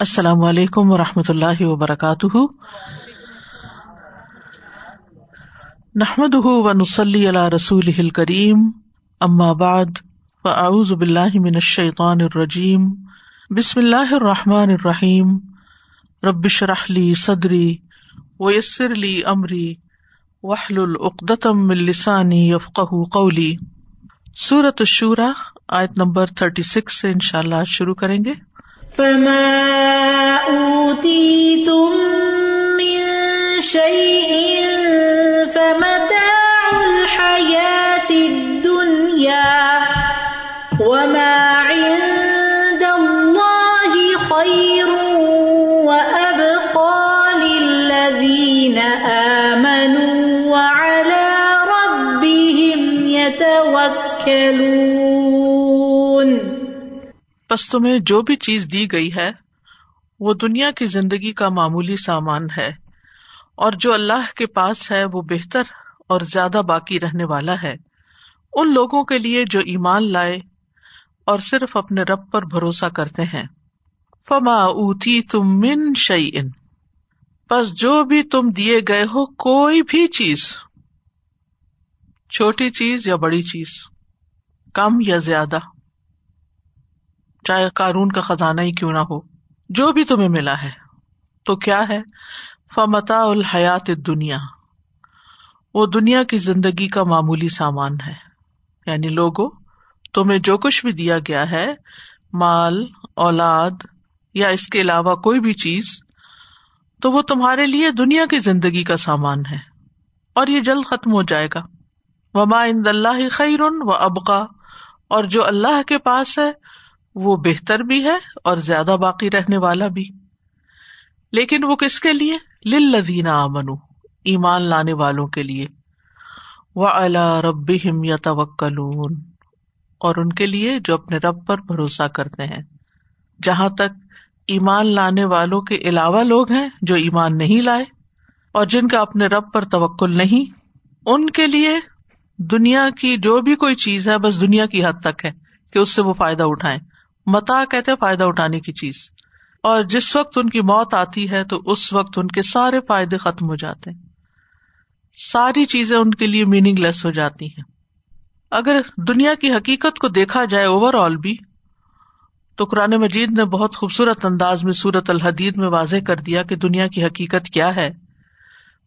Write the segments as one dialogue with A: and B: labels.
A: السلام علیکم و رحمۃ اللہ وبرکاتہ۔ نحمد و نسلی اللہ رسول کریم بعد، فاعوذ باللہ من الشیطان الرجیم۔ بسم اللہ الرحمٰن الرحیم۔ ربش رحلی صدری ویسر علی عمری وحل العقدم السانی یفق قولی۔ صورت الشورا، آیت نمبر تھرٹی سکس سے ان شاء اللہ شروع کریں گے۔
B: فما أوتيتم من شيء فمتاع الحياة الدنيا وما عند الله خير وأبقى للذين آمنوا وعلى ربهم يتوكلون
A: پس تمہیں جو بھی چیز دی گئی ہے، وہ دنیا کی زندگی کا معمولی سامان ہے، اور جو اللہ کے پاس ہے، وہ بہتر اور زیادہ باقی رہنے والا ہے۔ ان لوگوں کے لیے جو ایمان لائے اور صرف اپنے رب پر بھروسہ کرتے ہیں۔ فما اوتی تم من شعی ان بس جو بھی تم دیے گئے ہو، کوئی بھی چیز، چھوٹی چیز یا بڑی چیز، کم یا زیادہ۔ چاہے قارون کا خزانہ ہی کیوں نہ ہو، جو بھی تمہیں ملا ہے۔ تو کیا ہے؟ فمتا الحیات دنیا وہ دنیا کی زندگی کا معمولی سامان ہے۔ یعنی لوگوں تمہیں جو کچھ بھی دیا گیا ہے، مال، اولاد یا اس کے علاوہ کوئی بھی چیز، تو وہ تمہارے لیے دنیا کی زندگی کا سامان ہے۔ اور یہ جلد ختم ہو جائے گا۔ وما ان اللہ خیرن و ابقا اور جو اللہ کے پاس ہے وہ بہتر بھی ہے اور زیادہ باقی رہنے والا بھی۔ لیکن وہ کس کے لیے؟ لدینہ امن ایمان لانے والوں کے لیے۔ وہ اللہ رب یا توکلون اور ان کے لیے جو اپنے رب پر بھروسہ کرتے ہیں۔ جہاں تک ایمان لانے والوں کے علاوہ لوگ ہیں جو ایمان نہیں لائے اور جن کا اپنے رب پر توکل نہیں، ان کے لیے دنیا کی جو بھی کوئی چیز ہے بس دنیا کی حد تک ہے کہ اس سے وہ فائدہ اٹھائیں۔ متا کہتے فائدہ اٹھانے کی چیز۔ اور جس وقت ان کی موت آتی ہے تو اس وقت ان کے سارے فائدے ختم ہو جاتے ہیں۔ ساری چیزیں ان کے لیے میننگ لیس ہو جاتی ہیں۔ اگر دنیا کی حقیقت کو دیکھا جائے اوور آل بھی، تو قرآن مجید نے بہت خوبصورت انداز میں سورت الحدید میں واضح کر دیا کہ دنیا کی حقیقت کیا ہے۔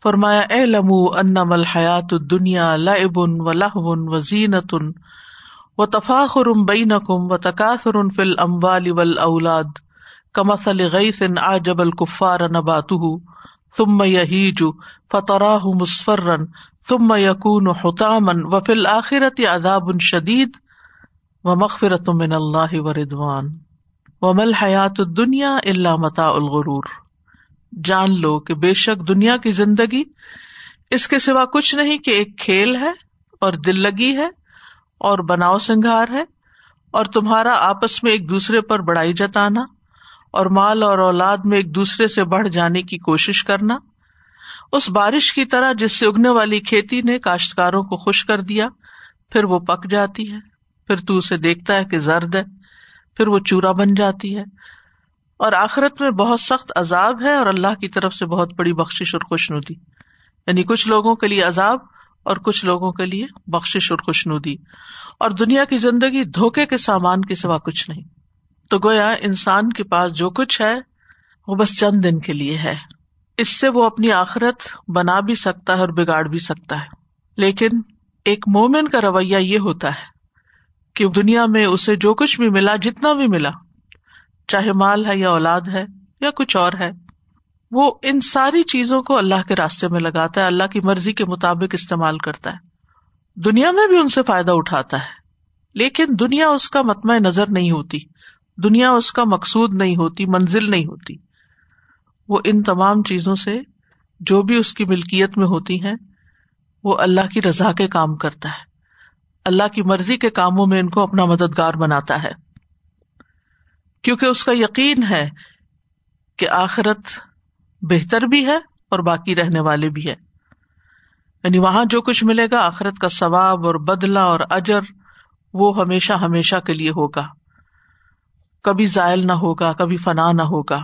A: فرمایا اے لمو ان مل حیات دنیا لبن و لہبن و زینت و تفاخر بئی نقم و تقاصر فل اموال ول اولاد کمسل غیسن آ جب الکفار نبات ثم یہیج فتراہ مسفرن ثم یقون حتامن و فل آخرت عذاب شدید و مغفرت من اللہ و ردوان و مل حیات دنیا اللہ متا الغرور جان لو کہ بے شک دنیا کی زندگی اس کے سوا کچھ نہیں کہ ایک کھیل ہے اور دل لگی ہے اور بناؤ سنگھار ہے، اور تمہارا آپس میں ایک دوسرے پر بڑائی جتانا، اور مال اور اولاد میں ایک دوسرے سے بڑھ جانے کی کوشش کرنا۔ اس بارش کی طرح جس سے اگنے والی کھیتی نے کاشتکاروں کو خوش کر دیا، پھر وہ پک جاتی ہے۔ پھر تو اسے دیکھتا ہے کہ زرد ہے، پھر وہ چورا بن جاتی ہے۔ اور آخرت میں بہت سخت عذاب ہے، اور اللہ کی طرف سے بہت بڑی بخش اور خوش ندی یعنی کچھ لوگوں کے لیے عذاب اور کچھ لوگوں کے لیے بخش اور خوش ندی اور دنیا کی زندگی دھوکے کے سامان کے سوا کچھ نہیں۔ تو گویا انسان کے پاس جو کچھ ہے، وہ بس چند دن کے لیے ہے۔ اس سے وہ اپنی آخرت بنا بھی سکتا ہے اور بگاڑ بھی سکتا ہے۔ لیکن ایک مومن کا رویہ یہ ہوتا ہے کہ دنیا میں اسے جو کچھ بھی ملا، جتنا بھی ملا، چاہے مال ہے یا اولاد ہے یا کچھ اور ہے وہ ان ساری چیزوں کو اللہ کے راستے میں لگاتا ہے، اللہ کی مرضی کے مطابق استعمال کرتا ہے۔ دنیا میں بھی ان سے فائدہ اٹھاتا ہے، لیکن دنیا اس کا متمع نظر نہیں ہوتی، دنیا اس کا مقصود نہیں ہوتی، منزل نہیں ہوتی۔ وہ ان تمام چیزوں سے جو بھی اس کی ملکیت میں ہوتی ہیں، وہ اللہ کی رضا کے کام کرتا ہے۔ اللہ کی مرضی کے کاموں میں ان کو اپنا مددگار بناتا ہے۔ کیونکہ اس کا یقین ہے کہ آخرت بہتر بھی ہے اور باقی رہنے والے بھی ہے یعنی وہاں جو کچھ ملے گا، آخرت کا ثواب اور بدلا اور اجر، وہ ہمیشہ ہمیشہ کے لیے ہوگا۔ کبھی زائل نہ ہوگا، کبھی فنا نہ ہوگا۔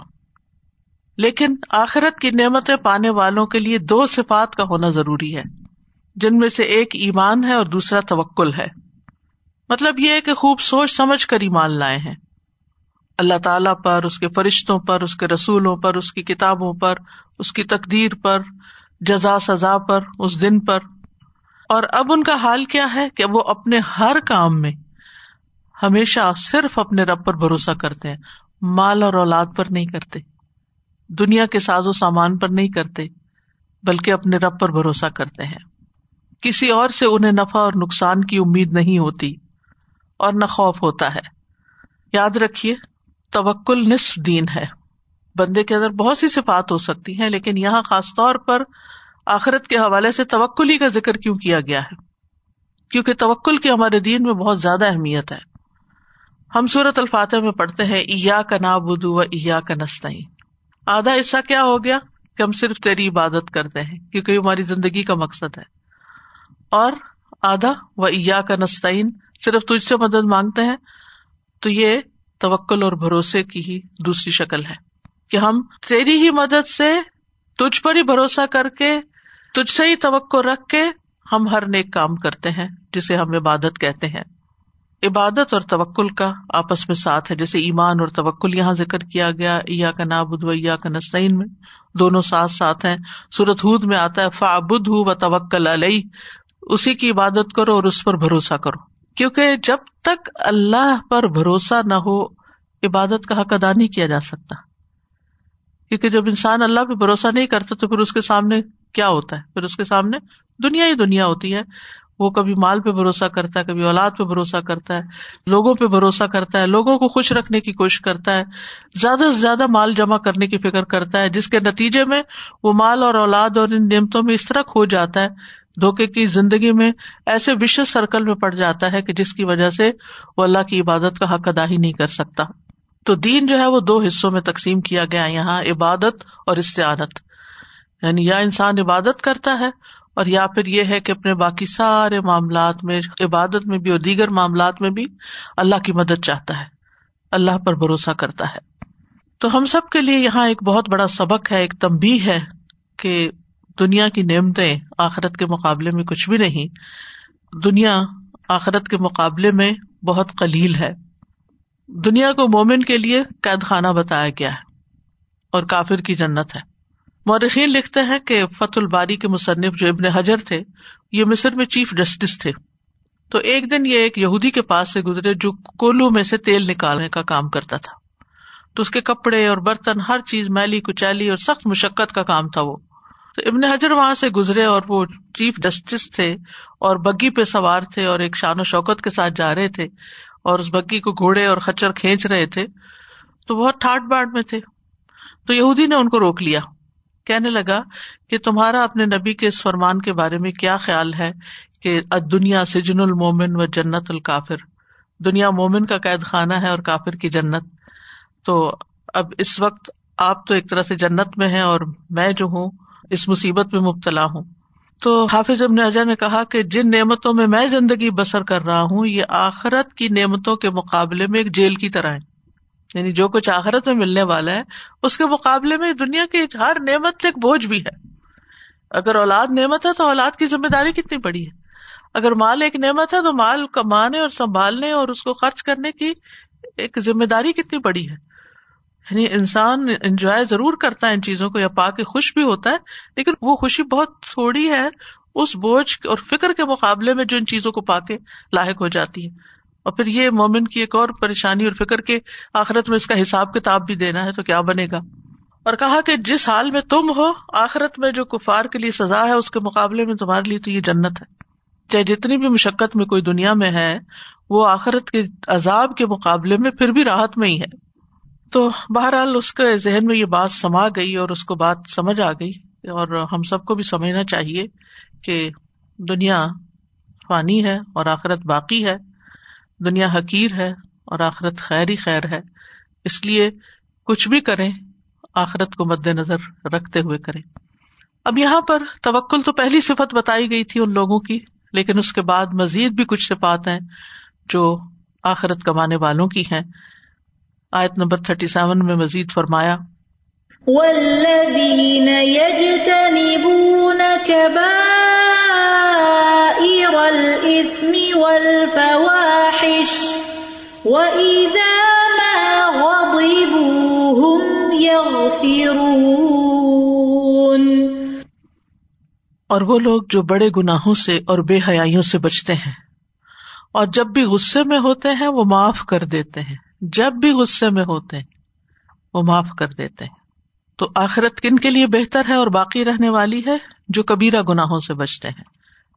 A: لیکن آخرت کی نعمتیں پانے والوں کے لیے دو صفات کا ہونا ضروری ہے۔ جن میں سے ایک ایمان ہے اور دوسرا توکل ہے۔ مطلب یہ ہے کہ خوب سوچ سمجھ کر ایمان لائے ہیں۔ اللہ تعالی پر، اس کے فرشتوں پر، اس کے رسولوں پر، اس کی کتابوں پر، اس کی تقدیر پر، جزا سزا پر، اس دن پر۔ اور اب ان کا حال کیا ہے کہ وہ اپنے ہر کام میں ہمیشہ صرف اپنے رب پر بھروسہ کرتے ہیں۔ مال اور اولاد پر نہیں کرتے، دنیا کے ساز و سامان پر نہیں کرتے، بلکہ اپنے رب پر بھروسہ کرتے ہیں۔ کسی اور سے انہیں نفع اور نقصان کی امید نہیں ہوتی اور نہ خوف ہوتا ہے۔ یاد رکھیے توکل نصف دین ہے۔ بندے کے اندر بہت سی صفات ہو سکتی ہیں، لیکن یہاں خاص طور پر آخرت کے حوالے سے توکل ہی کا ذکر کیوں کیا گیا ہے؟ کیونکہ توکل کی ہمارے دین میں بہت زیادہ اہمیت ہے۔ ہم سورت الفاتح میں پڑھتے ہیں ایا کا نا و ایا کا نسطین آدھا حصہ کیا ہو گیا؟ کہ ہم صرف تیری عبادت کرتے ہیں، کیونکہ یہ ہماری زندگی کا مقصد ہے۔ اور آدھا، و ایا کا نسطین صرف تجھ سے مدد مانگتے ہیں، تو یہ توکل اور بھروسے کی ہی دوسری شکل ہے کہ ہم تیری ہی مدد سے تجھ پر ہی بھروسہ کر کے، تجھ سے ہی توقع رکھ کے ہم ہر نیک کام کرتے ہیں، جسے ہم عبادت کہتے ہیں۔ عبادت اور توکل کا آپس میں ساتھ ہے، جیسے ایمان اور توکل یہاں ذکر کیا گیا ایا کا نابود و یا کا نسعین میں دونوں ساتھ ساتھ ہیں۔ سورت ہود میں آتا ہے فا بدھ و توکل علیہ۔ اسی کی عبادت کرو اور اس پر بھروسہ کرو۔ کیونکہ جب تک اللہ پر بھروسہ نہ ہو، عبادت کا حق ادا نہیں کیا جا سکتا۔ کیونکہ جب انسان اللہ پہ بھروسہ نہیں کرتا، تو پھر اس کے سامنے کیا ہوتا ہے؟ پھر اس کے سامنے دنیا ہی دنیا ہوتی ہے۔ وہ کبھی مال پہ بھروسہ کرتا ہے، کبھی اولاد پہ بھروسہ کرتا ہے، لوگوں پہ بھروسہ کرتا ہے، لوگوں کو خوش رکھنے کی کوشش کرتا ہے، زیادہ سے زیادہ مال جمع کرنے کی فکر کرتا ہے، جس کے نتیجے میں وہ مال اور اولاد اور ان نعمتوں میں اس طرح کھو جاتا ہے دھوکے کی زندگی میں ایسے وشد سرکل میں پڑ جاتا ہے کہ جس کی وجہ سے وہ اللہ کی عبادت کا حق ادا ہی نہیں کر سکتا۔ تو دین جو ہے وہ دو حصوں میں تقسیم کیا گیا یہاں عبادت اور استعانت۔ یعنی یا انسان عبادت کرتا ہے اور یا پھر یہ ہے کہ اپنے باقی سارے معاملات میں، عبادت میں بھی اور دیگر معاملات میں بھی اللہ کی مدد چاہتا ہے، اللہ پر بھروسہ کرتا ہے۔ تو ہم سب کے لیے یہاں ایک بہت بڑا سبق ہے، ایک تمبی ہے کہ دنیا کی نعمتیں آخرت کے مقابلے میں کچھ بھی نہیں، دنیا آخرت کے مقابلے میں بہت قلیل ہے۔ دنیا کو مومن کے لیے قید خانہ بتایا گیا ہے اور کافر کی جنت ہے۔ مورخین لکھتے ہیں کہ فت الباری کے مصنف جو ابن حجر تھے، یہ مصر میں چیف جسٹس تھے۔ تو ایک دن یہ ایک یہودی کے پاس سے گزرے جو کولو میں سے تیل نکالنے کا کام کرتا تھا۔ تو اس کے کپڑے اور برتن، ہر چیز، میلی، کچیلی اور سخت مشقت کا کام تھا وہ۔ تو ابن حجر وہاں سے گزرے اور وہ چیف جسٹس تھے اور بگی پہ سوار تھے اور ایک شان و شوکت کے ساتھ جا رہے تھے اور اس بگی کو گھوڑے اور کچر کھینچ رہے تھے تو بہت ٹھاٹ باٹ میں تھے تو یہودی نے ان کو روک لیا۔ کہنے لگا کہ تمہارا اپنے نبی کے اس فرمان کے بارے میں کیا خیال ہے کہ دنیا سجن المومن و جنت الکافر۔ دنیا مومن کا قید خانہ ہے اور کافر کی جنت۔ تو اب اس وقت آپ تو ایک طرح سے جنت میں ہیں اور میں جو ہوں اس مصیبت میں مبتلا ہوں۔ تو حافظ ابن اجا نے کہا کہ جن نعمتوں میں میں زندگی بسر کر رہا ہوں، یہ آخرت کی نعمتوں کے مقابلے میں ایک جیل کی طرح ہے یعنی جو کچھ آخرت میں ملنے والا ہے، اس کے مقابلے میں دنیا کی ہر نعمت ایک بوجھ بھی ہے۔ اگر اولاد نعمت ہے تو اولاد کی ذمہ داری کتنی بڑی ہے۔ اگر مال ایک نعمت ہے تو مال کمانے اور سنبھالنے اور اس کو خرچ کرنے کی ایک ذمہ داری کتنی بڑی ہے۔ یعنی انسان انجوائے ضرور کرتا ہے ان چیزوں کو، یا پا کے خوش بھی ہوتا ہے، لیکن وہ خوشی بہت تھوڑی ہے اس بوجھ اور فکر کے مقابلے میں جو ان چیزوں کو پا کے لاحق ہو جاتی ہے۔ اور پھر یہ مومن کی ایک اور پریشانی اور فکر کے آخرت میں اس کا حساب کتاب بھی دینا ہے تو کیا بنے گا؟ اور کہا کہ جس حال میں تم ہو، آخرت میں جو کفار کے لیے سزا ہے اس کے مقابلے میں تمہارے لیے تو یہ جنت ہے۔ چاہے جتنی بھی مشقت میں کوئی دنیا میں ہے، وہ آخرت کے عذاب کے مقابلے میں پھر بھی راحت میں ہی ہے۔ تو بہرحال اس کے ذہن میں یہ بات سما گئی اور اس کو بات سمجھ آ گئی اور ہم سب کو بھی سمجھنا چاہیے کہ دنیا فانی ہے اور آخرت باقی ہے، دنیا حقیر ہے اور آخرت خیر ہی خیر ہے۔ اس لیے کچھ بھی کریں، آخرت کو مد نظر رکھتے ہوئے کریں۔ اب یہاں پر توکل تو پہلی صفت بتائی گئی تھی ان لوگوں کی، لیکن اس کے بعد مزید بھی کچھ صفات ہیں جو آخرت کمانے والوں کی ہیں۔ آیت نمبر تھرٹی سیون میں مزید فرمایا
B: والذين يجتنبون كبائر الإثم والفواحش وإذا ما غضبوا هم يغفرون
A: اور وہ لوگ جو بڑے گناہوں سے اور بے حیائیوں سے بچتے ہیں اور جب بھی غصے میں ہوتے ہیں وہ معاف کر دیتے ہیں۔ جب بھی غصے میں ہوتے ہیں، وہ معاف کر دیتے ہیں۔ تو آخرت کن کے لیے بہتر ہے اور باقی رہنے والی ہے؟ جو کبیرہ گناہوں سے بچتے ہیں،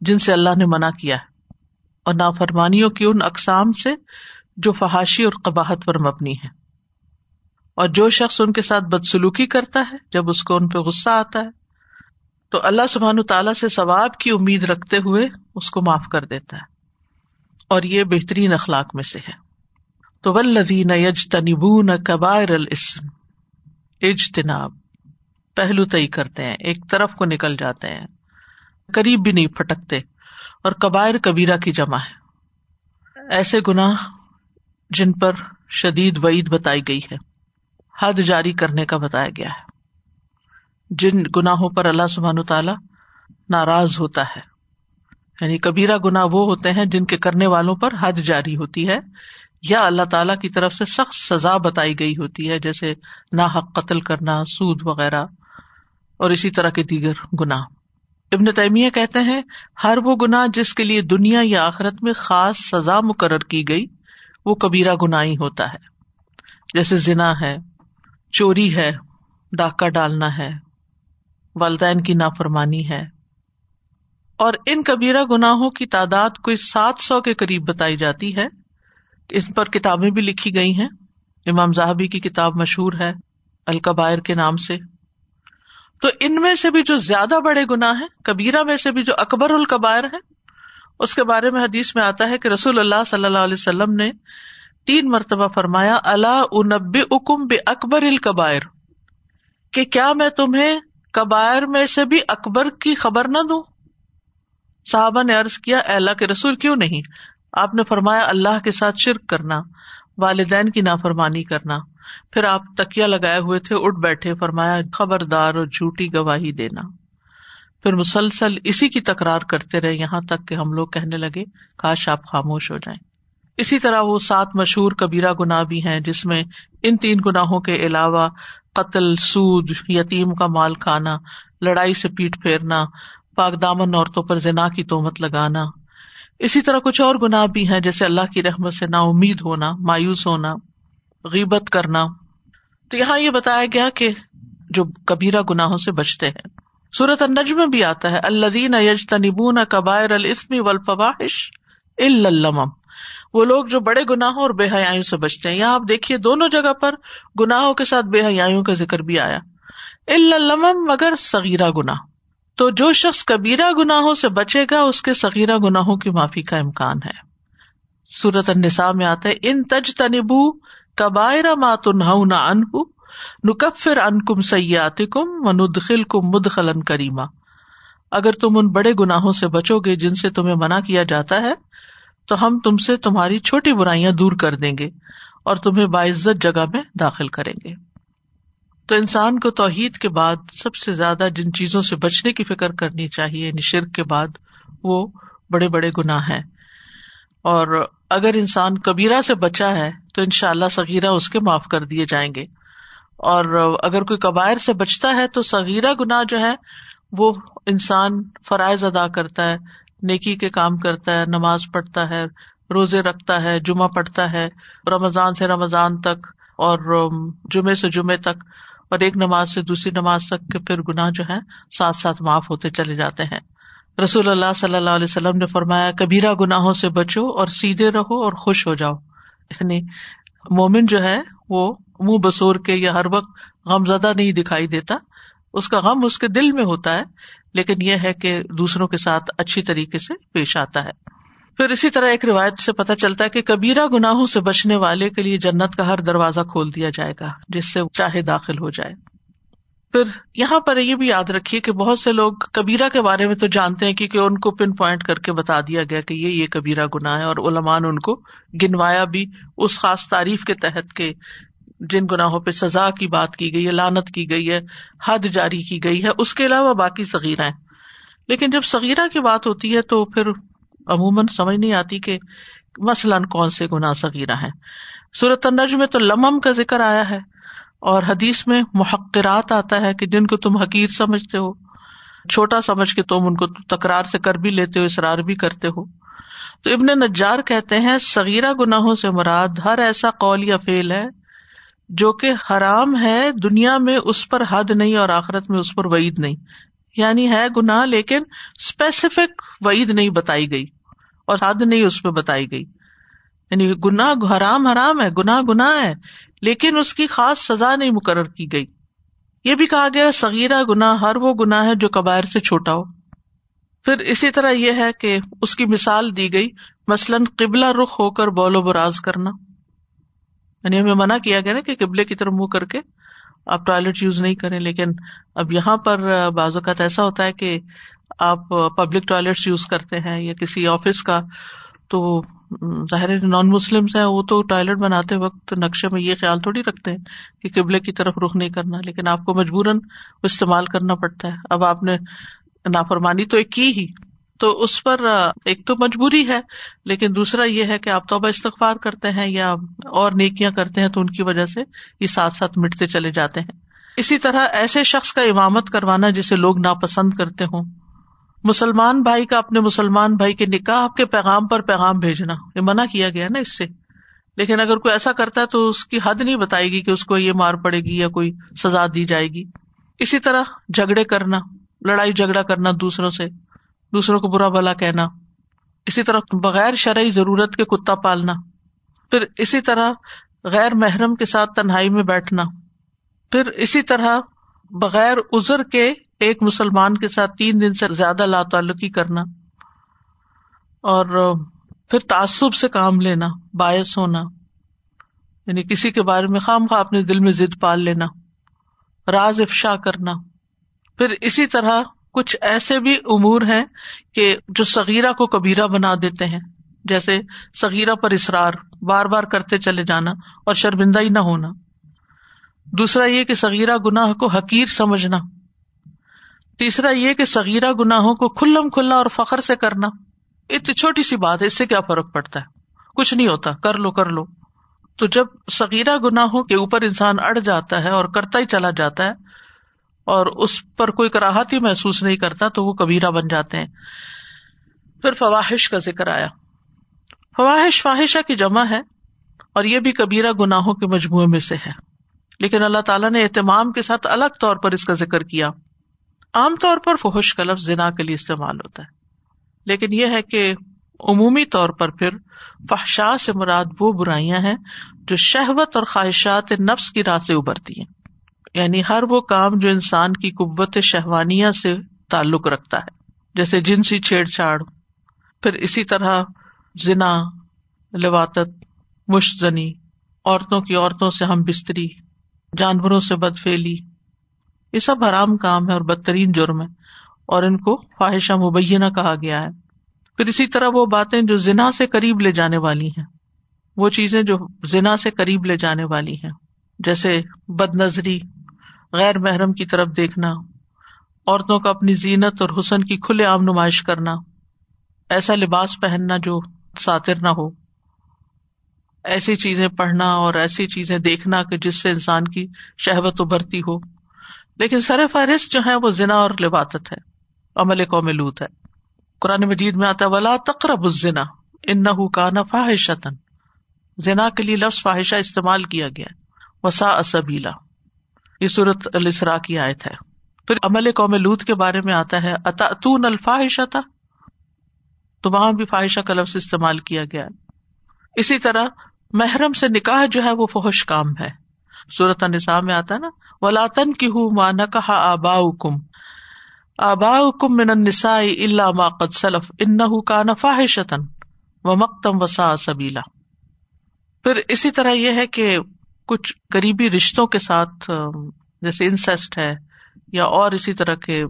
A: جن سے اللہ نے منع کیا ہے۔ اور نافرمانیوں کی ان اقسام سے جو فحاشی اور قباحت پر مبنی ہے اور جو شخص ان کے ساتھ بدسلوکی کرتا ہے، جب اس کو ان پہ غصہ آتا ہے، تو اللہ سبحان تعالیٰ سے ثواب کی امید رکھتے ہوئے اس کو معاف کر دیتا ہے۔ اور یہ بہترین اخلاق میں سے ہے۔ تو ولدین یج تنبو نہ قبائر الاسم اجتناب۔ پہلو تئی کرتے ہیں، ایک طرف کو نکل جاتے ہیں۔ قریب بھی نہیں پھٹکتے، اور کبائر کبیرہ کی جمع ہے۔ ایسے گناہ جن پر شدید وعید بتائی گئی ہے، حد جاری کرنے کا بتایا گیا ہے۔ جن گناہوں پر اللہ سبحان تعالی ناراض ہوتا ہے۔ یعنی کبیرہ گنا وہ ہوتے ہیں جن کے کرنے والوں پر حد جاری ہوتی ہے۔ یا اللہ تعالی کی طرف سے سخت سزا بتائی گئی ہوتی ہے، جیسے نا حق قتل کرنا، سود وغیرہ، اور اسی طرح کے دیگر گناہ۔ ابن تیمیہ کہتے ہیں، ہر وہ گناہ جس کے لیے دنیا یا آخرت میں خاص سزا مقرر کی گئی، وہ کبیرہ گنا ہی ہوتا ہے۔ جیسے ذنا ہے، چوری ہے، ڈاکہ ڈالنا ہے، والدین کی نافرمانی ہے۔ اور ان کبیرہ گناہوں کی تعداد کوئی سات سو کے قریب بتائی جاتی ہے۔ اس پر کتابیں بھی لکھی گئی ہیں۔ امام زاہبی کی کتاب مشہور ہے القبائر کے نام سے۔ تو ان میں سے بھی جو زیادہ بڑے گنا ہے کبیرہ میں سے بھی جو اکبر القبائر ہے اس کے بارے میں حدیث میں آتا ہے کہ رسول اللہ صلی اللہ علیہ وسلم نے تین مرتبہ فرمایا اللہ انب اکم بے اکبر القبائر کہ کیا میں تمہیں کبائر میں سے بھی اکبر کی خبر نہ دوں؟ صحابہ نے ارض کیا اللہ کے رسول، کیوں نہیں؟ آپ نے فرمایا اللہ کے ساتھ شرک کرنا، والدین کی نافرمانی کرنا۔ پھر آپ تکیا لگائے ہوئے تھے، اٹھ بیٹھے، فرمایا خبردار اور جھوٹی گواہی دینا۔ پھر مسلسل اسی کی تکرار کرتے رہے، یہاں تک کہ ہم لوگ کہنے لگے، کاش آپ خاموش ہو جائیں۔ اسی طرح وہ سات مشہور کبیرہ گنا بھی ہیں، جس میں ان تین گناہوں کے علاوہ قتل، سود، یتیم کا مال کھانا، لڑائی سے پیٹ پھیرنا، پاک دامن عورتوں پر زنا کی تومت لگانا۔ اسی طرح کچھ اور گناہ بھی ہیں، جیسے اللہ کی رحمت سے نا امید ہونا، مایوس ہونا، غیبت کرنا۔ تو یہاں یہ بتایا گیا کہ جو کبیرہ گناہوں سے بچتے ہیں۔ سورت انج میں بھی آتا ہے الدین یجتنبون کبائر الاسم والفواحش الا وہ لوگ جو بڑے گناہوں اور بے حیاں سے بچتے ہیں۔ یہاں آپ دیکھیے دونوں جگہ پر گناہوں کے ساتھ بے حیاں کا ذکر بھی آیا۔ الم مگر سغیرہ گنا تو جو شخص کبیرہ گناہوں سے بچے گا، اس کے سغیرہ گناہوں کی معافی کا امکان ہے۔ سورت النساء میں آتا ہے، ان تج تنبو کبائر مات نہ ان نکفر ان کم سیات کم ندخل کم مدخل کریما اگر تم ان بڑے گناہوں سے بچو گے جن سے تمہیں منع کیا جاتا ہے، تو ہم تم سے تمہاری چھوٹی برائیاں دور کر دیں گے اور تمہیں باعزت جگہ میں داخل کریں گے۔ تو انسان کو توحید کے بعد سب سے زیادہ جن چیزوں سے بچنے کی فکر کرنی چاہیے یعنی شرک کے بعد، وہ بڑے بڑے گناہ ہیں۔ اور اگر انسان کبیرہ سے بچا ہے، تو ان شاء اللہ سغیرہ اس کے معاف کر دیے جائیں گے۔ اور اگر کوئی قبائر سے بچتا ہے، تو سغیرہ گناہ جو ہے، وہ انسان فرائض ادا کرتا ہے۔ نیکی کے کام کرتا ہے، نماز پڑھتا ہے، روزے رکھتا ہے، جمعہ پڑھتا ہے، رمضان سے رمضان تک اور جمعے سے جمعے تک۔ اور ایک نماز سے دوسری نماز تک کے پھر گناہ جو ہے ساتھ ساتھ معاف ہوتے چلے جاتے ہیں۔ رسول اللہ صلی اللہ علیہ وسلم نے فرمایا، کبیرہ گناہوں سے بچو اور سیدھے رہو اور خوش ہو جاؤ۔ یعنی مومن جو ہے، وہ منہ بسور کے یا ہر وقت غم زدہ نہیں دکھائی دیتا۔ اس کا غم اس کے دل میں ہوتا ہے، لیکن یہ ہے کہ دوسروں کے ساتھ اچھی طریقے سے پیش آتا ہے۔ پھر اسی طرح ایک روایت سے پتہ چلتا ہے کہ کبیرہ گناہوں سے بچنے والے کے لیے جنت کا ہر دروازہ کھول دیا جائے گا، جس سے چاہے داخل ہو جائے۔ پھر یہاں پر یہ بھی یاد رکھیے کہ بہت سے لوگ کبیرہ کے بارے میں تو جانتے ہیں کیونکہ ان کو پن پوائنٹ کر کے بتا دیا گیا کہ یہ یہ کبیرہ گناہ ہے اور علمان ان کو گنوایا بھی اس خاص تعریف کے تحت کے جن گناہوں پہ سزا کی بات کی گئی ہے لانت کی گئی ہے، حد جاری کی گئی ہے، اس کے علاوہ باقی صغیرہ ہیں۔ لیکن جب صغیرہ کی بات ہوتی ہے تو پھر عموماً سمجھ نہیں آتی کہ مثلاً کون سے گناہ صغیرہ ہیں۔ صورت النج میں تو لمم کا ذکر آیا ہے اور حدیث میں محقرات آتا ہے کہ جن کو تم حقیر سمجھتے ہو، چھوٹا سمجھ کے تم ان کو تکرار سے کر بھی لیتے ہو، اصرار بھی کرتے ہو۔ تو ابن نجار کہتے ہیں سغیرہ گناہوں سے مراد ہر ایسا قول یا فیل ہے جو کہ حرام ہے، دنیا میں اس پر حد نہیں اور آخرت میں اس پر وعید نہیں۔ یعنی ہے گناہ، لیکن اسپیسیفک وعید نہیں بتائی گئی اور حد نہیں اس پہ بتائی گئی۔ یعنی گناہ حرام حرام ہے، گناہ گناہ ہے، لیکن اس کی خاص سزا نہیں مقرر کی گئی۔ یہ بھی کہا گیا سغیرہ گنا ہر وہ گنا ہے جو کبائر سے چھوٹا ہو۔ پھر اسی طرح یہ ہے کہ اس کی مثال دی گئی، مثلاً قبلہ رخ ہو کر بول و براز کرنا۔ یعنی ہمیں منع کیا گیا نا کہ قبلے کی طرف منہ کر کے آپ ٹوائلٹ یوز نہیں کریں، لیکن اب یہاں پر بعض اوقات ایسا ہوتا ہے کہ آپ پبلک ٹوائلٹ یوز کرتے ہیں یا کسی آفس کا، تو ظاہر نان مسلم ہیں، وہ تو ٹوائلٹ بناتے وقت نقشے میں یہ خیال تھوڑی رکھتے ہیں کہ قبلے کی طرف رخ نہیں کرنا، لیکن آپ کو مجبوراً استعمال کرنا پڑتا ہے۔ اب آپ نے نافرمانی تو ایک کی ہی۔ تو اس پر ایک تو مجبوری ہے، لیکن دوسرا یہ ہے کہ آپ توبہ استغفار کرتے ہیں یا اور نیکیاں کرتے ہیں تو ان کی وجہ سے یہ ساتھ ساتھ مٹتے چلے جاتے ہیں۔ اسی طرح ایسے شخص کا امامت کروانا جسے لوگ ناپسند کرتے ہوں۔ مسلمان بھائی کا اپنے مسلمان بھائی کے نکاح کے پیغام پر پیغام بھیجنا، یہ منع کیا گیا نا اس سے۔ لیکن اگر کوئی ایسا کرتا ہے تو اس کی حد نہیں بتائے گی کہ اس کو یہ مار پڑے گی یا کوئی سزا دی جائے گی۔ اسی طرح جھگڑے کرنا، لڑائی جھگڑا کرنا دوسروں سے۔ دوسروں کو برا بلا کہنا، اسی طرح بغیر شرعی ضرورت کے کتا پالنا، پھر اسی طرح غیر محرم کے ساتھ تنہائی میں بیٹھنا، پھر اسی طرح بغیر ازر کے ایک مسلمان کے ساتھ تین دن سے زیادہ لا تعلقی کرنا، اور پھر تعصب سے کام لینا، باعث ہونا یعنی کسی کے بارے میں خام خواہ اپنے دل میں ضد پال لینا، راز افشا کرنا، پھر اسی طرح کچھ ایسے بھی امور ہیں کہ جو سغیرہ کو کبیرہ بنا دیتے ہیں، جیسے سغیرہ پر اصرار، بار بار کرتے چلے جانا اور شرمندہ ہی نہ ہونا۔ دوسرا یہ کہ سغیرہ گناہ کو حقیر سمجھنا۔ تیسرا یہ کہ سغیرہ گناہوں کو کھلم کھلا اور فخر سے کرنا۔ اتنی چھوٹی سی بات ہے، اس سے کیا فرق پڑتا ہے؟ کچھ نہیں ہوتا، کر لو کر لو۔ تو جب سغیرہ گناہوں کے اوپر انسان اڑ جاتا ہے اور کرتا ہی چلا جاتا ہے اور اس پر کوئی کراہت ہی محسوس نہیں کرتا تو وہ کبیرہ بن جاتے ہیں۔ پھر فواہش کا ذکر آیا۔ فواہش فواہشہ کی جمع ہے اور یہ بھی کبیرہ گناہوں کے مجموعے میں سے ہے۔ لیکن اللہ تعالیٰ نے اہتمام کے ساتھ الگ طور پر اس کا ذکر کیا۔ عام طور پر فحش کا لفظ زنا کے لیے استعمال ہوتا ہے۔ لیکن یہ ہے کہ عمومی طور پر پھر فحشا سے مراد وہ برائیاں ہیں جو شہوت اور خواہشات نفس کی راہ سے ابھرتی ہیں۔ یعنی ہر وہ کام جو انسان کی قوت شہوانیہ سے تعلق رکھتا ہے، جیسے جنسی چھیڑ چھاڑ، پھر اسی طرح زنا لواتت مشتنی عورتوں کی عورتوں سے ہم بستری، جانوروں سے بدفیلی، یہ سب حرام کام ہے اور بدترین جرم ہے اور ان کو خواہشہ مبینہ کہا گیا ہے۔ پھر اسی طرح وہ باتیں جو زنا سے قریب لے جانے والی ہیں، وہ چیزیں جو زنا سے قریب لے جانے والی ہیں، جیسے بد نظری غیر محرم کی طرف دیکھنا، عورتوں کا اپنی زینت اور حسن کی کھلے عام نمائش کرنا، ایسا لباس پہننا جو ساتر نہ ہو۔ ایسی چیزیں پڑھنا اور ایسی چیزیں دیکھنا کہ جس سے انسان کی شہبت ابھرتی ہو۔ لیکن سر فہرست جو ہے وہ زنا اور لباطت ہے، عمل قوم لوت ہے۔ قرآن مجید میں آتا ولا تقرب الزنا ان نہ فاحشتن زنا کے لیے لفظ فاحشہ استعمال کیا گیا وسا اسبیلا یہ صورت الاسرا کی آیت ہے۔ پھر عمل قوم لوت کے بارے میں آتا ہے اتون الفاحشتا تو وہاں بھی فاحشہ کا لفظ استعمال کیا گیا۔ اسی طرح محرم سے نکاح جو ہے وہ فحش کام ہے۔ صورت نساء میں آتا ہے نا ولاطن کی ہوں ماں نہ کہا آبا کم آبا کم من نسا اللہ ما قد سلف۔ ان کا نفا شتن و مکتم وسا سبیلا پھر اسی طرح یہ ہے کہ کچھ قریبی رشتوں کے ساتھ جیسے انسسٹ ہے یا اور اسی طرح کے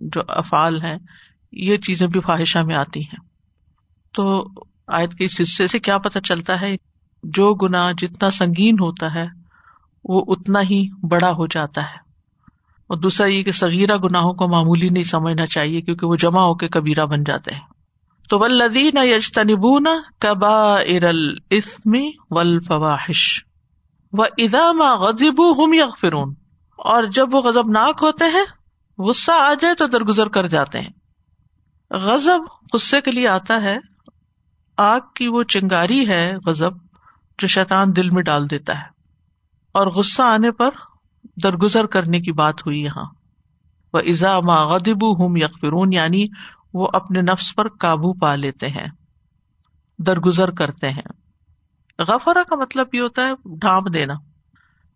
A: جو افعال ہیں، یہ چیزیں بھی فواہشہ میں آتی ہیں۔ تو آیت کے اس حصے سے کیا پتہ چلتا ہے، جو گنا جتنا سنگین ہوتا ہے، وہ اتنا ہی بڑا ہو جاتا ہے۔ اور دوسرا یہ کہ سغیرہ گناہوں کو معمولی نہیں سمجھنا چاہیے، کیونکہ وہ جمع ہو کے کبیرہ بن جاتے ہیں۔ تو ولدین یجتنبون کبا ارل اسمی ول فواہش و ادام غزب ہم یغفرون اور جب وہ غزب ناک ہوتے ہیں، غصہ آ جائے تو درگزر کر جاتے ہیں۔ غزب غصے کے لیے آتا ہے، آگ کی وہ چنگاری ہے غزب جو شیطان دل میں ڈال دیتا ہے۔ اور غصہ آنے پر درگزر کرنے کی بات ہوئی یہاں۔ وہ ازا ما غدب ہم یکفرون یعنی وہ اپنے نفس پر قابو پا لیتے ہیں، درگزر کرتے ہیں۔ غفرا کا مطلب یہ ہوتا ہے ڈھانپ دینا۔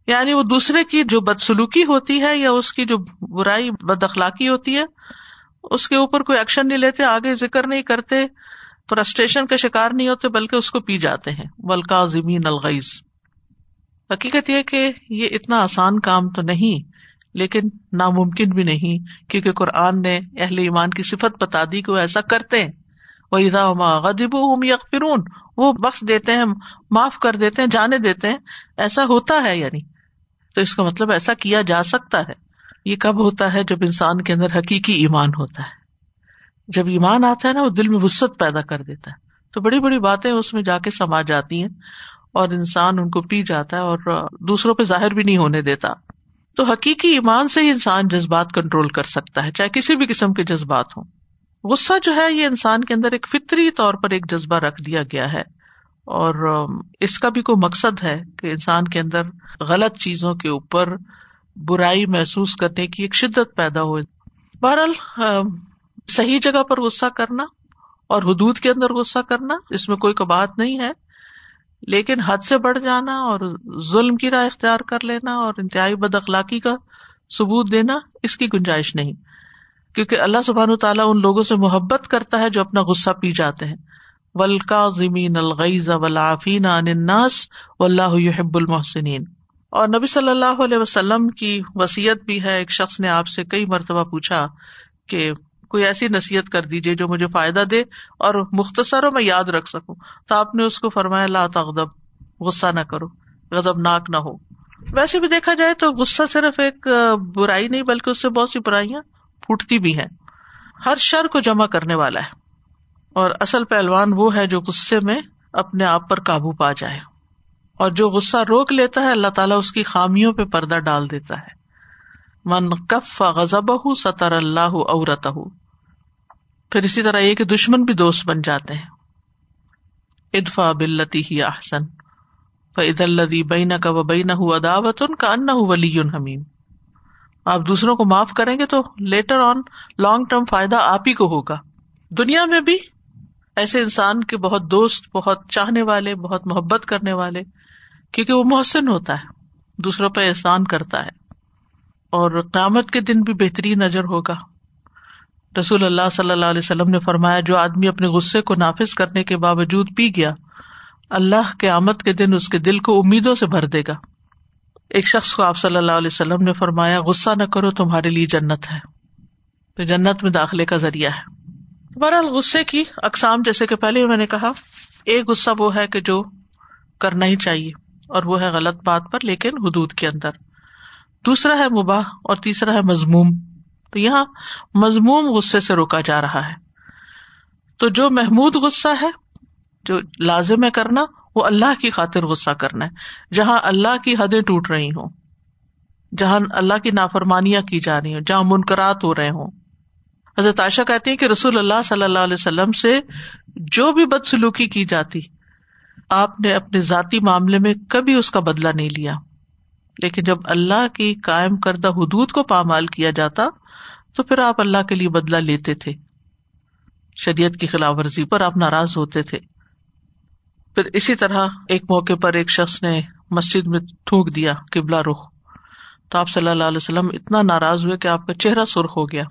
A: یعنی وہ دوسرے کی جو بدسلوکی ہوتی ہے یا اس کی جو برائی بد اخلاقی ہوتی ہے، اس کے اوپر کوئی ایکشن نہیں لیتے، آگے ذکر نہیں کرتے، فرسٹریشن کا شکار نہیں ہوتے، بلکہ اس کو پی جاتے ہیں۔ ولکا زمین الغیز حقیقت یہ کہ یہ اتنا آسان کام تو نہیں، لیکن ناممکن بھی نہیں، کیونکہ قرآن نے اہل ایمان کی صفت بتا دی کہ وہ ایسا کرتے ہیں۔ وہ غدب فرون وہ بخش دیتے ہیں، معاف کر دیتے ہیں، جانے دیتے ہیں۔ ایسا ہوتا ہے یعنی۔ تو اس کا مطلب ایسا کیا جا سکتا ہے۔ یہ کب ہوتا ہے؟ جب انسان کے اندر حقیقی ایمان ہوتا ہے۔ جب ایمان آتا ہے نا، وہ دل میں وسط پیدا کر دیتا ہے۔ تو بڑی بڑی باتیں اس میں جا کے سما جاتی ہیں۔ اور انسان ان کو پی جاتا ہے اور دوسروں پہ ظاہر بھی نہیں ہونے دیتا۔ تو حقیقی ایمان سے ہی انسان جذبات کنٹرول کر سکتا ہے، چاہے کسی بھی قسم کے جذبات ہوں۔ غصہ جو ہے یہ انسان کے اندر ایک فطری طور پر ایک جذبہ رکھ دیا گیا ہے اور اس کا بھی کوئی مقصد ہے کہ انسان کے اندر غلط چیزوں کے اوپر برائی محسوس کرنے کی ایک شدت پیدا ہو۔ بہرحال صحیح جگہ پر غصہ کرنا اور حدود کے اندر غصہ کرنا اس میں کوئی بات نہیں ہے، لیکن حد سے بڑھ جانا اور ظلم کی راہ اختیار کر لینا اور انتہائی بد اخلاقی کا ثبوت دینا، اس کی گنجائش نہیں۔ کیونکہ اللہ سبحان تعالیٰ ان لوگوں سے محبت کرتا ہے جو اپنا غصہ پی جاتے ہیں۔ ولکا زمین الغیز ولافین اناس و اللہ حب المحسنین اور نبی صلی اللہ علیہ وسلم کی وسیعت بھی ہے، ایک شخص نے آپ سے کئی مرتبہ پوچھا کہ کوئی ایسی نصیحت کر دیجیے جو مجھے فائدہ دے اور مختصر ہو، میں یاد رکھ سکوں۔ تو آپ نے اس کو فرمایا، لا تغضب، غصہ نہ کرو غزب ناک نہ ہو۔ ویسے بھی دیکھا جائے تو غصہ صرف ایک برائی نہیں، بلکہ اس سے بہت سی برائیاں پھوٹتی بھی ہیں ہر شر کو جمع کرنے والا ہے۔ اور اصل پہلوان وہ ہے جو غصے میں اپنے آپ پر قابو پا جائے۔ اور جو غصہ روک لیتا ہے، اللہ تعالیٰ اس کی خامیوں پہ پردہ ڈال دیتا ہے۔ من کف غزب ستر اللہ عورت پھر اسی طرح یہ کہ دشمن بھی دوست بن جاتے ہیں۔ ادفا بلتی ہی احسن۔ فعد الدی بین کا و بین اداوت ان کا ان ولی حمیم آپ دوسروں کو معاف کریں گے تو لیٹر آن لانگ ٹرم فائدہ آپ ہی کو ہوگا۔ دنیا میں بھی ایسے انسان کے بہت دوست، بہت چاہنے والے، بہت محبت کرنے والے، کیونکہ وہ محسن ہوتا ہے، دوسروں پہ احسان کرتا ہے۔ اور قیامت کے دن بھی بہترین نظر ہوگا۔ رسول اللہ صلی اللہ علیہ وسلم نے فرمایا، جو آدمی اپنے غصے کو نافذ کرنے کے باوجود پی گیا، اللہ کے آمد کے دن اس کے دل کو امیدوں سے بھر دے گا۔ ایک شخص کو آپ صلی اللہ علیہ وسلم نے فرمایا، غصہ نہ کرو، تمہارے لیے جنت ہے۔ تو جنت میں داخلے کا ذریعہ ہے۔ بہرحال غصے کی اقسام، جیسے کہ پہلے میں نے کہا، ایک غصہ وہ ہے کہ جو کرنا ہی چاہیے، اور وہ ہے غلط بات پر، لیکن حدود کے اندر۔ دوسرا ہے مباح، اور تیسرا ہے مضموم۔ تو یہاں مضموم غصے سے روکا جا رہا ہے۔ تو جو محمود غصہ ہے، جو لازم ہے کرنا وہ اللہ کی خاطر غصہ کرنا ہے۔ جہاں اللہ کی حدیں ٹوٹ رہی ہوں، جہاں اللہ کی نافرمانیاں کی جا رہی ہوں، جہاں منقرات ہو رہے ہوں۔ حضرت عائشہ کہتی ہیں کہ رسول اللہ صلی اللہ علیہ وسلم سے جو بھی بد سلوکی کی جاتی، آپ نے اپنے ذاتی معاملے میں کبھی اس کا بدلا نہیں لیا۔ لیکن جب اللہ کی قائم کردہ حدود کو پامال کیا جاتا، تو پھر آپ اللہ کے لیے بدلا لیتے تھے۔ شریعت کی خلاف ورزی پر آپ ناراض ہوتے تھے۔ پھر اسی طرح ایک موقع پر ایک شخص نے مسجد میں تھوک دیا، قبلہ رخ۔ تو آپ صلی اللہ علیہ وسلم اتنا ناراض ہوئے کہ آپ کا چہرہ سرخ ہو گیا۔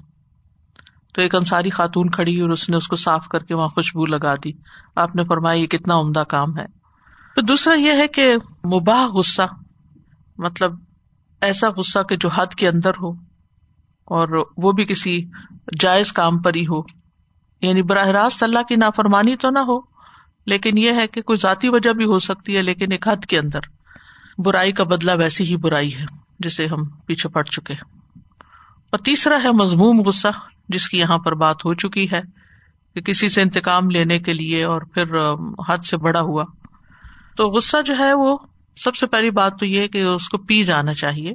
A: تو ایک انصاری خاتون کھڑی اور اس نے اس کو صاف کر کے وہاں خوشبو لگا دی۔ آپ نے فرمایا، یہ کتنا عمدہ کام ہے۔ پھر دوسرا یہ ہے کہ مباح غصہ مطلب ایسا غصہ کہ جو حد کے اندر ہو اور وہ بھی کسی جائز کام پر ہی ہو۔ یعنی براہ راست اللہ کی نافرمانی تو نہ ہو لیکن یہ ہے کہ کوئی ذاتی وجہ بھی ہو سکتی ہے لیکن ایک حد کے اندر۔ برائی کا بدلہ ویسی ہی برائی ہے جسے ہم پیچھے پڑ چکے اور تیسرا ہے مضموم غصہ، جس کی یہاں پر بات ہو چکی ہے کہ کسی سے انتقام لینے کے لیے اور پھر حد سے بڑا ہوا۔ تو غصہ جو ہے وہ سب سے پہلی بات تو یہ کہ اس کو پی جانا چاہیے۔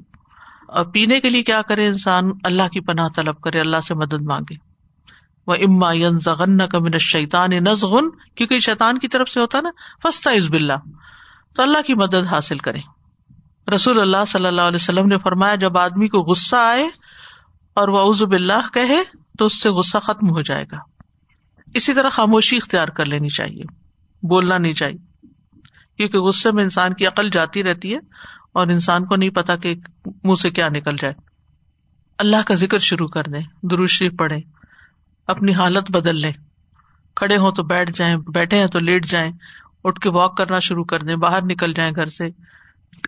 A: اور پینے کے لیے کیا کرے انسان؟ اللہ کی پناہ طلب کرے، اللہ سے مدد مانگے۔ وہ اما ین کمن شیطان نزغن کیونکہ شیطان کی طرف سے ہوتا نا فستا عزب اللہ تو اللہ کی مدد حاصل کرے رسول اللہ صلی اللہ علیہ وسلم نے فرمایا، جب آدمی کو غصہ آئے اور وہ عزب اللہ کہے، تو اس سے غصہ ختم ہو جائے گا۔ اسی طرح خاموشی اختیار کر لینی چاہیے، بولنا نہیں چاہیے۔ کیونکہ غصے میں انسان کی عقل جاتی رہتی ہے اور انسان کو نہیں پتا کہ منہ سے کیا نکل جائے۔ اللہ کا ذکر شروع کر دیں دروشری پڑھے اپنی حالت بدل لیں۔ کھڑے ہوں تو بیٹھ جائیں، بیٹھے ہیں تو لیٹ جائیں۔ اٹھ کے واک کرنا شروع کر دیں، باہر نکل جائیں گھر سے۔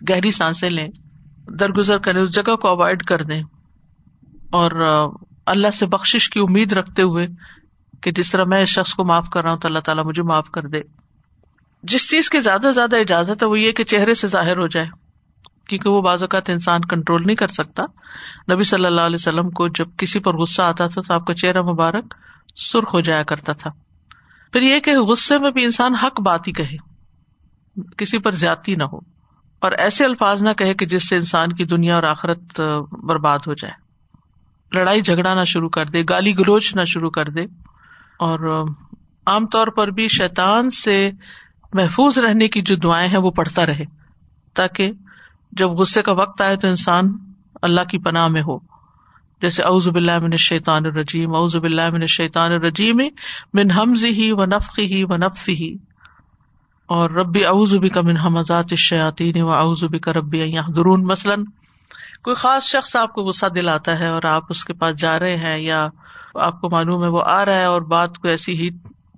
A: گہری سانسیں لیں، درگزر کریں، اس جگہ کو اوائڈ کر دیں۔ اور اللہ سے بخش کی امید رکھتے ہوئے کہ جس طرح میں اس شخص کو معاف کر رہا ہوں تو اللہ تعالیٰ مجھے معاف کر دے۔ جس چیز کی زیادہ سے زیادہ اجازت ہے وہ یہ کہ چہرے سے ظاہر ہو جائے۔ کیونکہ وہ بعض اوقات انسان کنٹرول نہیں کر سکتا۔ نبی صلی اللہ علیہ وسلم کو جب کسی پر غصہ آتا تھا تو آپ کا چہرہ مبارک سرخ ہو جایا کرتا تھا۔ پھر یہ کہ غصے میں بھی انسان حق بات ہی کہے، کسی پر زیادتی نہ ہو، اور ایسے الفاظ نہ کہے کہ جس سے انسان کی دنیا اور آخرت برباد ہو جائے۔ لڑائی جھگڑا نہ شروع کر دے، گالی گلوچ نہ شروع کر دے، اور عام طور پر بھی شیطان سے محفوظ رہنے کی جو دعائیں ہیں وہ پڑھتا رہے تاکہ جب غصے کا وقت آئے تو انسان اللہ کی پناہ میں ہو۔ جیسے اعوذ باللہ من الشیطان الرجیم، اعوذ باللہ من الشیطان الرجیم، من حمزی ہی و نفقی ہی و نفسی ہی اور ربی اعوذ بک من حمزات الشیاطین و اعوذ بک ربی ان یحضرون۔ مثلاً کوئی خاص شخص آپ کو غصہ دلاتا ہے اور آپ اس کے پاس جا رہے ہیں یا آپ کو معلوم ہے وہ آ رہا ہے اور بات کو ایسی ہی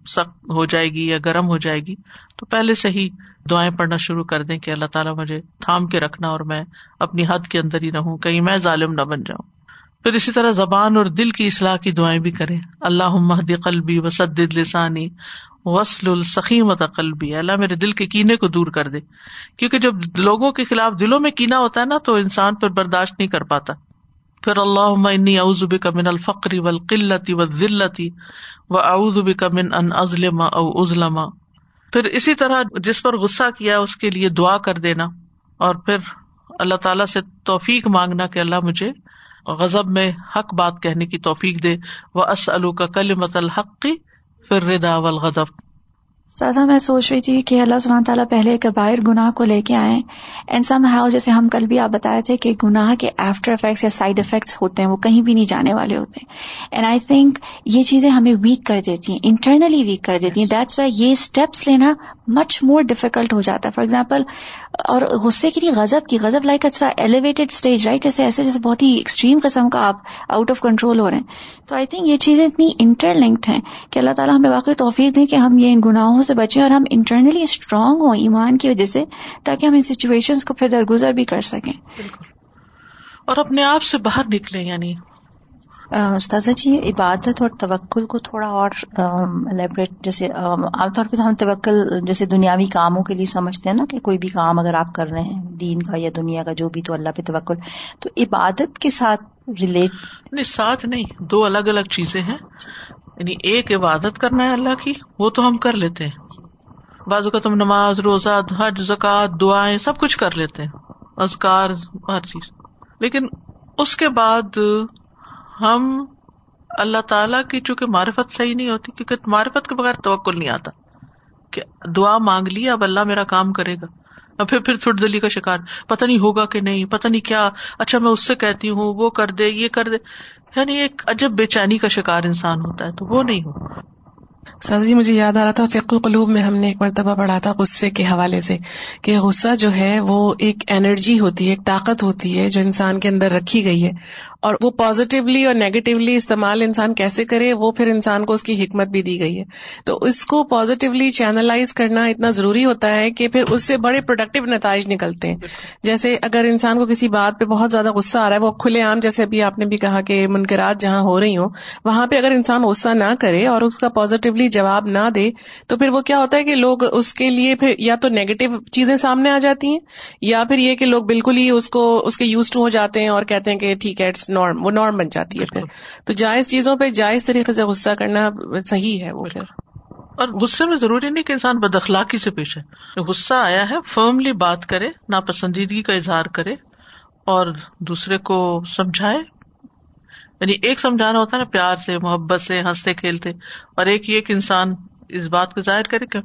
A: سخت ہو جائے گی یا گرم ہو جائے گی، تو پہلے سے ہی دعائیں پڑھنا شروع کر دیں کہ اللہ تعالیٰ مجھے تھام کے رکھنا اور میں اپنی حد کے اندر ہی رہوں، کہیں میں ظالم نہ بن جاؤں۔ پھر اسی طرح زبان اور دل کی اصلاح کی دعائیں بھی کریں۔ اللہ مہد قلبی وسد لسانی وسل السخیمت قلبی۔ اللہ، میرے دل کے کینے کو دور کر دے، کیونکہ جب لوگوں کے خلاف دلوں میں کینا ہوتا ہے نا، تو انسان پھر برداشت نہیں کر پاتا۔ پھر اللہ انی اعوذ بک من الفقر والقلت والذلت واعوذ بک من ان اظلم او اظلم پھر اسی طرح جس پر غصہ کیا اس کے لیے دعا کر دینا اور پھر اللہ تعالیٰ سے توفیق مانگنا کہ اللہ مجھے غزب میں حق بات کہنے کی توفیق دے۔ وہ اسلو کا کل مت الحق، پھر ردا والغضب۔
C: سادہ میں سوچ رہی تھی کہ اللہ سبحانہ تعالیٰ پہلے کبائر گناہ کو لے کے آئے اینڈ سم ہاؤ جیسے ہم کل بھی آپ بتائے تھے کہ گناہ کے آفٹر افیکٹس یا سائڈ افیکٹس ہوتے ہیں وہ کہیں بھی نہیں جانے والے ہوتے ہیں۔ اینڈ آئی تھنک یہ چیزیں ہمیں ویک کر دیتی ہیں انٹرنلی ویک کر دیتی ہیں۔ دیٹس وائی یہ اسٹیپس لینا مچ مور ڈیفیکلٹ ہو جاتا ہے۔ فار ایگزامپل اور غصے کے لیے غزب کی۔ غزب like it's elevated stage right جیسے ایسے جیسے بہت ہی ایکسٹریم قسم کا آپ آؤٹ آف کنٹرول ہو رہے ہیں۔ تو آئی تھنک یہ چیزیں اتنی انٹر لنکڈ ہیں کہ اللہ تعالیٰ ہمیں واقعی توفیق دیں کہ ہم یہ ان گناہوں سے بچیں اور ہم انٹرنلی اسٹرانگ ہوں ایمان کی وجہ سے تاکہ ہم ان سچویشن کو پھر درگزر بھی کر سکیں۔
A: اور اپنے آپ سے باہر نکلیں یعنی۔
D: استاذہ جی عبادت اور توکل کو تھوڑا اور الیبریٹ جیسے عام طور پہ تو ہم توکل جیسے دنیاوی کاموں کے لیے سمجھتے ہیں نا کہ کوئی بھی کام اگر آپ کر رہے ہیں دین کا یا دنیا کا جو بھی تو اللہ پہ توکل۔ تو عبادت کے ساتھ ریلیٹ
A: نہیں ساتھ نہیں دو الگ الگ چیزیں ہیں۔ یعنی ایک عبادت کرنا ہے اللہ کی، وہ تو ہم کر لیتے ہیں۔ بازو کا تم نماز، روزہ، حج زکات دعائیں سب کچھ کر لیتے ہیں ازکار ہر چیز۔ لیکن اس کے بعد ہم اللہ تعالیٰ کی چونکہ معرفت صحیح نہیں ہوتی، کیونکہ معرفت کے بغیر توکل نہیں آتا کہ دعا مانگ لی، اب اللہ میرا کام کرے گا۔ پھر پھر چھٹ دلی کا شکار۔ پتہ نہیں ہوگا کہ نہیں، پتہ نہیں کیا۔ اچھا میں اس سے کہتی ہوں، وہ کر دے، یہ کر دے۔ یعنی ایک عجب بے چینی کا شکار انسان ہوتا ہے، تو وہ نہیں ہو
E: سر جی مجھے یاد آ رہا تھا فک القلوب میں ہم نے ایک مرتبہ پڑھا تھا غصے کے حوالے سے کہ غصہ جو ہے، وہ ایک انرجی ہوتی ہے، ایک طاقت ہوتی ہے جو انسان کے اندر رکھی گئی ہے۔ اور وہ پازیٹیولی اور نیگیٹولی استعمال انسان کیسے کرے، وہ پھر انسان کو اس کی حکمت بھی دی گئی ہے۔ تو اس کو پازیٹیولی چینلائز کرنا اتنا ضروری ہوتا ہے کہ پھر اس سے بڑے پروڈکٹیو نتائج نکلتے ہیں۔ جیسے اگر انسان کو کسی بات پہ بہت زیادہ غصہ آ رہا ہے، وہ کھلے عام جیسے ابھی آپ نے بھی کہا کہ منکرات جہاں ہو رہی ہوں، وہاں پہ اگر انسان غصہ نہ کرے اور اس کا پازیٹیولی جواب نہ دے، تو پھر وہ کیا ہوتا ہے کہ لوگ اس کے لیے پھر یا تو نیگیٹو چیزیں سامنے آ جاتی ہیں، یا پھر یہ کہ لوگ بالکل ہی اس کو، اس کے یوز ٹو ہو جاتے ہیں اور کہتے ہیں کہ ٹھیک ہے اٹس نارم وہ نارم بن جاتی ہے پھر۔ تو جائز چیزوں پہ جائز طریقے سے غصہ کرنا صحیح ہے وہ پھر۔
A: اور غصے میں ضروری نہیں کہ انسان بد اخلاقی سے پیش ہے غصہ آیا ہے فرملی بات کرے ناپسندیدگی کا اظہار کرے اور دوسرے کو سمجھائے۔ یعنی ایک سمجھانا ہوتا ہے نا پیار سے محبت سے ہنستے کھیلتے۔ اور ایک یہ کہ انسان اس بات کو ظاہر کرے کہ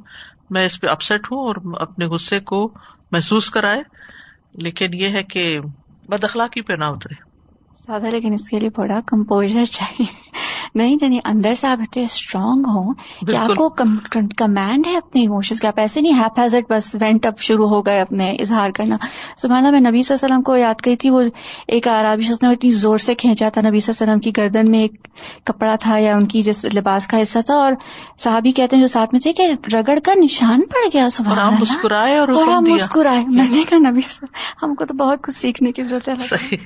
A: میں اس پہ اپسٹ ہوں اور اپنے غصے کو محسوس کرائے۔ لیکن یہ ہے کہ بد اخلاقی پہ نہ اترے۔
C: سادہ لیکن اس کے لیے بڑا کمپوزر چاہیے۔ نہیں یعنی اندر سے آپ اتنے اسٹرانگ ہوں کہ آپ کو کمانڈ ہے اپنے ایموشنس کا آپ ایسے نہیں ہیپ ہیزٹ بس وینٹ اپ شروع ہو گئے اپنے اظہار کرنا۔ سبحان اللہ میں نبی صلی اللہ علیہ وسلم کو یاد کری تھی وہ ایک عرابی شخص نے اتنی زور سے کھینچا تھا۔ نبی صلی اللہ علیہ وسلم کی گردن میں ایک کپڑا تھا یا ان کی جس لباس کا حصہ تھا۔ اور صحابی کہتے ہیں جو ساتھ میں تھے کہ رگڑ کا نشان پڑ گیا
A: اور آپ مسکرائے اور دیا۔
C: مسکرائے۔ میں نے کہا نبی صلی اللہ- ہم کو تو بہت کچھ سیکھنے کی ضرورت ہے۔